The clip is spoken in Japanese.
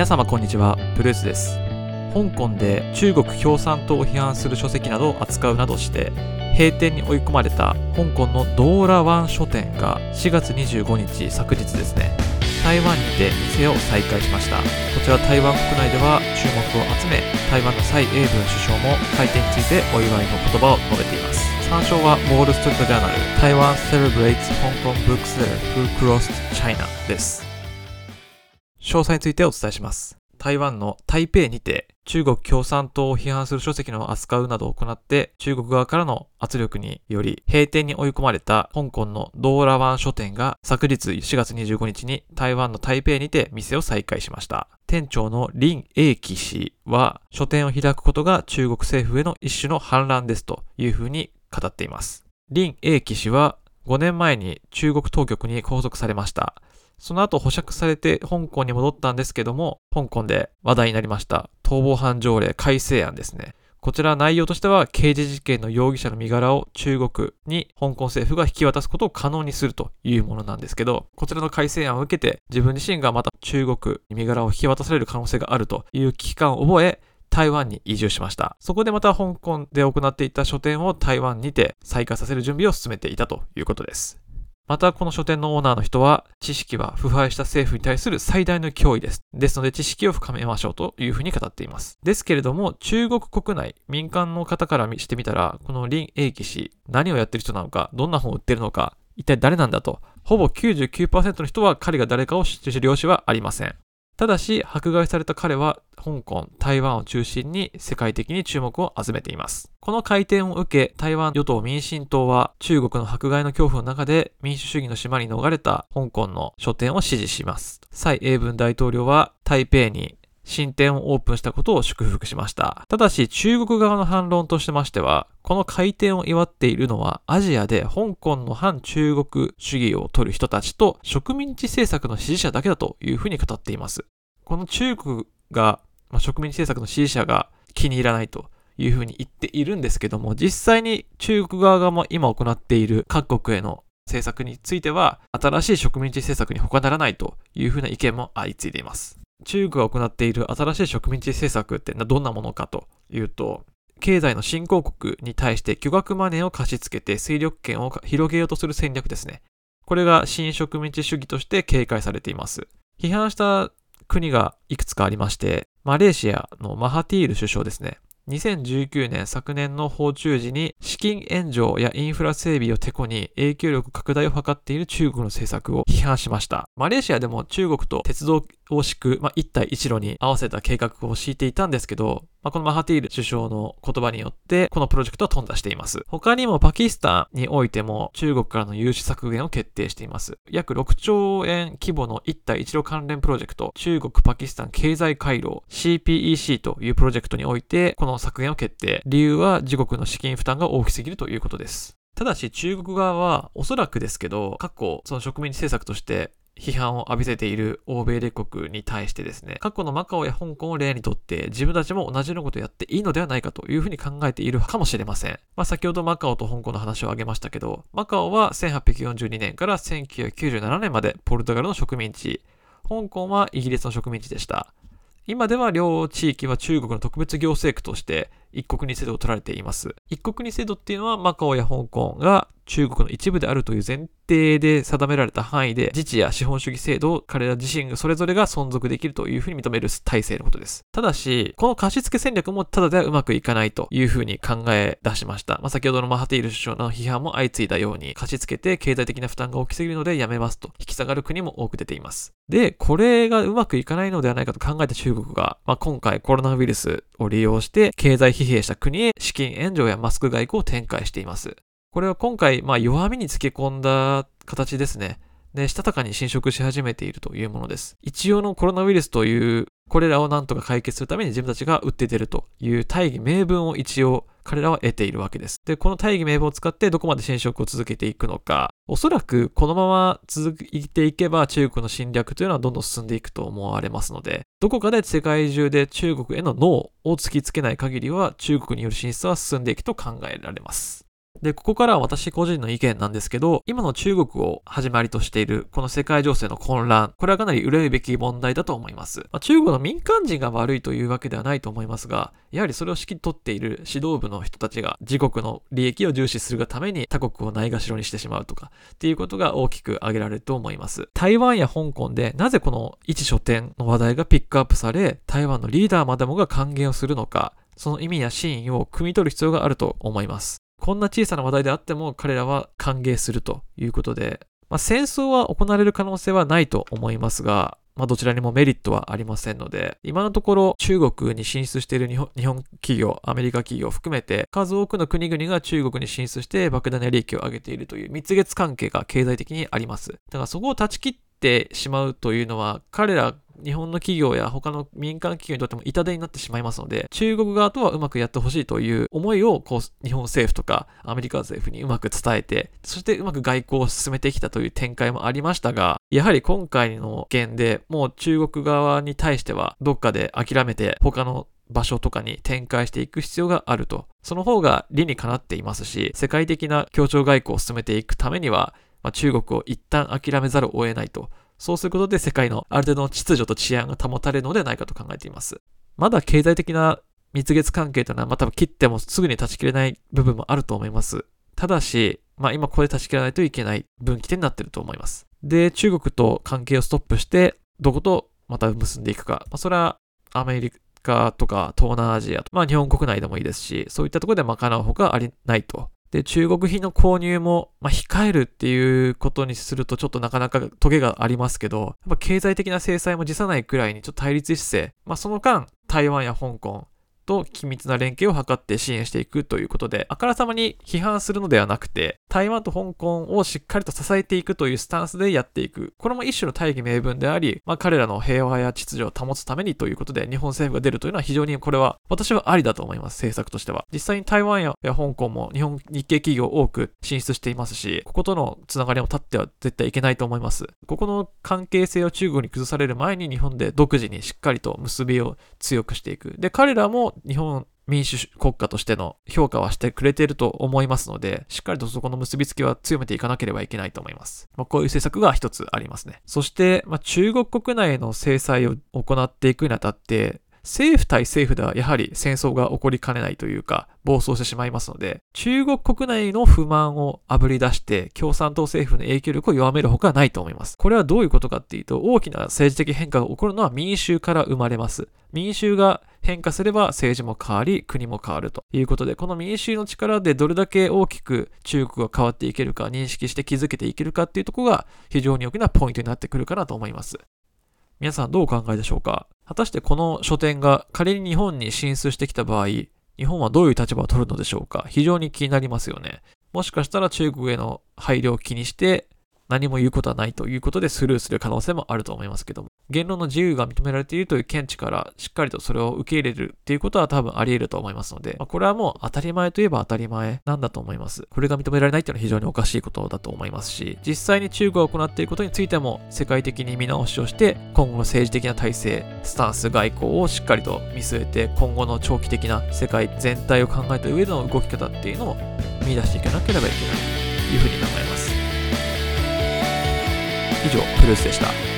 皆様こんにちは、ブルースです。香港で中国共産党を批判する書籍などを扱うなどして、閉店に追い込まれた香港のドーラワン書店が4月25日昨日ですね、台湾にて店を再開しました。こちら台湾国内では注目を集め、台湾の蔡英文首相も開店についてお祝いの言葉を述べています。参照はウォール・ストリート・ジャーナル台湾 celebrates Hong Kong bookseller who crossed China です。詳細についてお伝えします。台湾の台北にて中国共産党を批判する書籍の扱うなどを行って中国側からの圧力により閉店に追い込まれた香港のドーラワン書店が昨日4月25日に台湾の台北にて店を再開しました。店長の林英樹氏は書店を開くことが中国政府への一種の反乱ですというふうに語っています。林英樹氏は5年前に中国当局に拘束されました。その後保釈されて香港に戻ったんですけども、香港で話題になりました逃亡犯条例改正案ですね。こちら内容としては刑事事件の容疑者の身柄を中国に香港政府が引き渡すことを可能にするというものなんですけど、こちらの改正案を受けて自分自身がまた中国に身柄を引き渡される可能性があるという危機感を覚え、台湾に移住しました。そこでまた香港で行っていた書店を台湾にて再開させる準備を進めていたということです。また、この書店のオーナーの人は、知識は腐敗した政府に対する最大の脅威です。ですので、知識を深めましょうというふうに語っています。ですけれども、中国国内、民間の方からしてみたら、この林英樹氏、何をやってる人なのか、どんな本を売ってるのか、一体誰なんだと、ほぼ99%の人は彼が誰かを知る由はありません。ただし、迫害された彼は香港、台湾を中心に世界的に注目を集めています。この回転を受け、台湾与党民進党は中国の迫害の恐怖の中で民主主義の島に逃れた香港の書店を支持します。蔡英文大統領は台北に新店をオープンしたことを祝福しました。ただし中国側の反論としてましては、この開店を祝っているのはアジアで香港の反中国主義を取る人たちと植民地政策の支持者だけだというふうに語っています。この中国が、まあ、植民地政策の支持者が気に入らないというふうに言っているんですけども、実際に中国側が今行っている各国への政策については、新しい植民地政策に他ならないというふうな意見も相次いでいます。中国が行っている新しい植民地政策ってどんなものかというと、経済の新興国に対して巨額マネーを貸し付けて勢力圏を広げようとする戦略ですね。これが新植民地主義として警戒されています。批判した国がいくつかありまして、マレーシアのマハティール首相ですね。2019年昨年の訪中時に資金援助やインフラ整備をてこに影響力拡大を図っている中国の政策を批判しました。マレーシアでも中国と鉄道を敷く、まあ、一帯一路に合わせた計画を敷いていたんですけど、まあ、このマハティール首相の言葉によって、このプロジェクトは頓挫しています。他にもパキスタンにおいても中国からの融資削減を決定しています。約6兆円規模の一帯一路関連プロジェクト、中国パキスタン経済回廊 CPEC というプロジェクトにおいて、この削減を決定。理由は自国の資金負担が大きすぎるということです。ただし中国側はおそらくですけど、過去その植民地政策として批判を浴びせている欧米列国に対してですね、過去のマカオや香港を例にとって自分たちも同じようなことをやっていいのではないかというふうに考えているかもしれません。まあ先ほどマカオと香港の話を挙げましたけど、マカオは1842年から1997年までポルトガルの植民地、香港はイギリスの植民地でした。今では両地域は中国の特別行政区として一国二制度を取られています。一国二制度っていうのはマカオや香港が中国の一部であるという前提で定められた範囲で自治や資本主義制度を彼ら自身がそれぞれが存続できるというふうに認める体制のことです。ただし、この貸付戦略もただではうまくいかないというふうに考え出しました。まあ、先ほどのマハティール首相の批判も相次いだように貸し付けて経済的な負担が大きすぎるのでやめますと引き下がる国も多く出ています。で、これがうまくいかないのではないかと考えた中国が、まあ、今回コロナウイルスを利用して経済疲弊した国へ資金援助やマスク外交を展開しています。これは今回、まあ、弱みにつけ込んだ形ですね。で、したたかに侵食し始めているというものです。一応のコロナウイルスという、これらをなんとか解決するために自分たちが打って出るという大義名分を一応彼らは得ているわけです。で、この大義名分を使ってどこまで侵食を続けていくのか、おそらくこのまま続いていけば中国の侵略というのはどんどん進んでいくと思われますので、どこかで世界中で中国へのノーを突きつけない限りは中国による進出は進んでいくと考えられます。で、ここからは私個人の意見なんですけど、今の中国を始まりとしているこの世界情勢の混乱、これはかなり憂うべき問題だと思います。まあ、中国の民間人が悪いというわけではないと思いますが、やはりそれを指揮取っている指導部の人たちが自国の利益を重視するがために他国をないがしろにしてしまうとかっていうことが大きく挙げられると思います。台湾や香港でなぜこの一書店の話題がピックアップされ、台湾のリーダーまでもが歓迎をするのか、その意味や真意を汲み取る必要があると思います。こんな小さな話題であっても彼らは歓迎するということで、まあ、戦争は行われる可能性はないと思いますが、まあ、どちらにもメリットはありませんので、今のところ中国に進出している日本企業、アメリカ企業を含めて、数多くの国々が中国に進出して莫大な利益を上げているという蜜月関係が経済的にあります。だからそこを断ち切ってしまうというのは、彼ら日本の企業や他の民間企業にとっても痛手になってしまいますので、中国側とはうまくやってほしいという思いを、こう、日本政府とかアメリカ政府にうまく伝えて、そしてうまく外交を進めてきたという展開もありましたが、やはり今回の件でもう中国側に対してはどっかで諦めて他の場所とかに展開していく必要があると。その方が理にかなっていますし、世界的な協調外交を進めていくためには、まあ、中国を一旦諦めざるを得ないとそうすることで世界のある程度の秩序と治安が保たれるのではないかと考えています。まだ経済的な蜜月関係というのは、まあ、多分切ってもすぐに断ち切れない部分もあると思います。ただし、まあ今これ断ち切らないといけない分岐点になっていると思います。で、中国と関係をストップして、どことまた結んでいくか。まあそれはアメリカとか東南アジアと、まあ日本国内でもいいですし、そういったところで賄うほかありないとで、中国品の購入も、まあ、控えるっていうことにするとちょっとなかなかトゲがありますけど、やっぱ経済的な制裁も辞さないくらいにちょっと対立姿勢、まあ、その間、台湾や香港、と緊密な連携を図って支援していくということで、あからさまに批判するのではなくて、台湾と香港をしっかりと支えていくというスタンスでやっていく。これも一種の大義名分であり、まあ、彼らの平和や秩序を保つためにということで、日本政府が出るというのは非常にこれは、私はありだと思います、政策としては。実際に台湾や香港も日本日系企業多く進出していますし、こことのつながりを立っては絶対いけないと思います。ここの関係性を中国に崩される前に日本で独自にしっかりと結びを強くしていく。で、彼らも日本民主国家としての評価はしてくれていると思いますので、しっかりとそこの結びつきは強めていかなければいけないと思います。まあ、こういう政策が一つありますね。そして、まあ、中国国内の制裁を行っていくにあたって、政府対政府ではやはり戦争が起こりかねないというか、暴走してしまいますので、中国国内の不満をあぶり出して、共産党政府の影響力を弱めるほかないと思います。これはどういうことかっていうと、大きな政治的変化が起こるのは民衆から生まれます。民衆が変化すれば政治も変わり、国も変わるということで、この民衆の力でどれだけ大きく中国が変わっていけるか、認識して築けていけるかっていうところが非常に大きなポイントになってくるかなと思います。皆さんどうお考えでしょうか？果たしてこの書店が仮に日本に進出してきた場合、日本はどういう立場を取るのでしょうか？非常に気になりますよね。もしかしたら中国への配慮を気にして何も言うことはないということでスルーする可能性もあると思いますけども、言論の自由が認められているという見地からしっかりとそれを受け入れるっていうことは多分あり得ると思いますので、まあ、これはもう当たり前といえば当たり前なんだと思います。これが認められないっていうのは非常におかしいことだと思いますし、実際に中国が行っていることについても世界的に見直しをして、今後の政治的な体制、スタンス、外交をしっかりと見据えて、今後の長期的な世界全体を考えた上での動き方っていうのを見出していかなければいけないというふうに考えます。以上、プルースでした。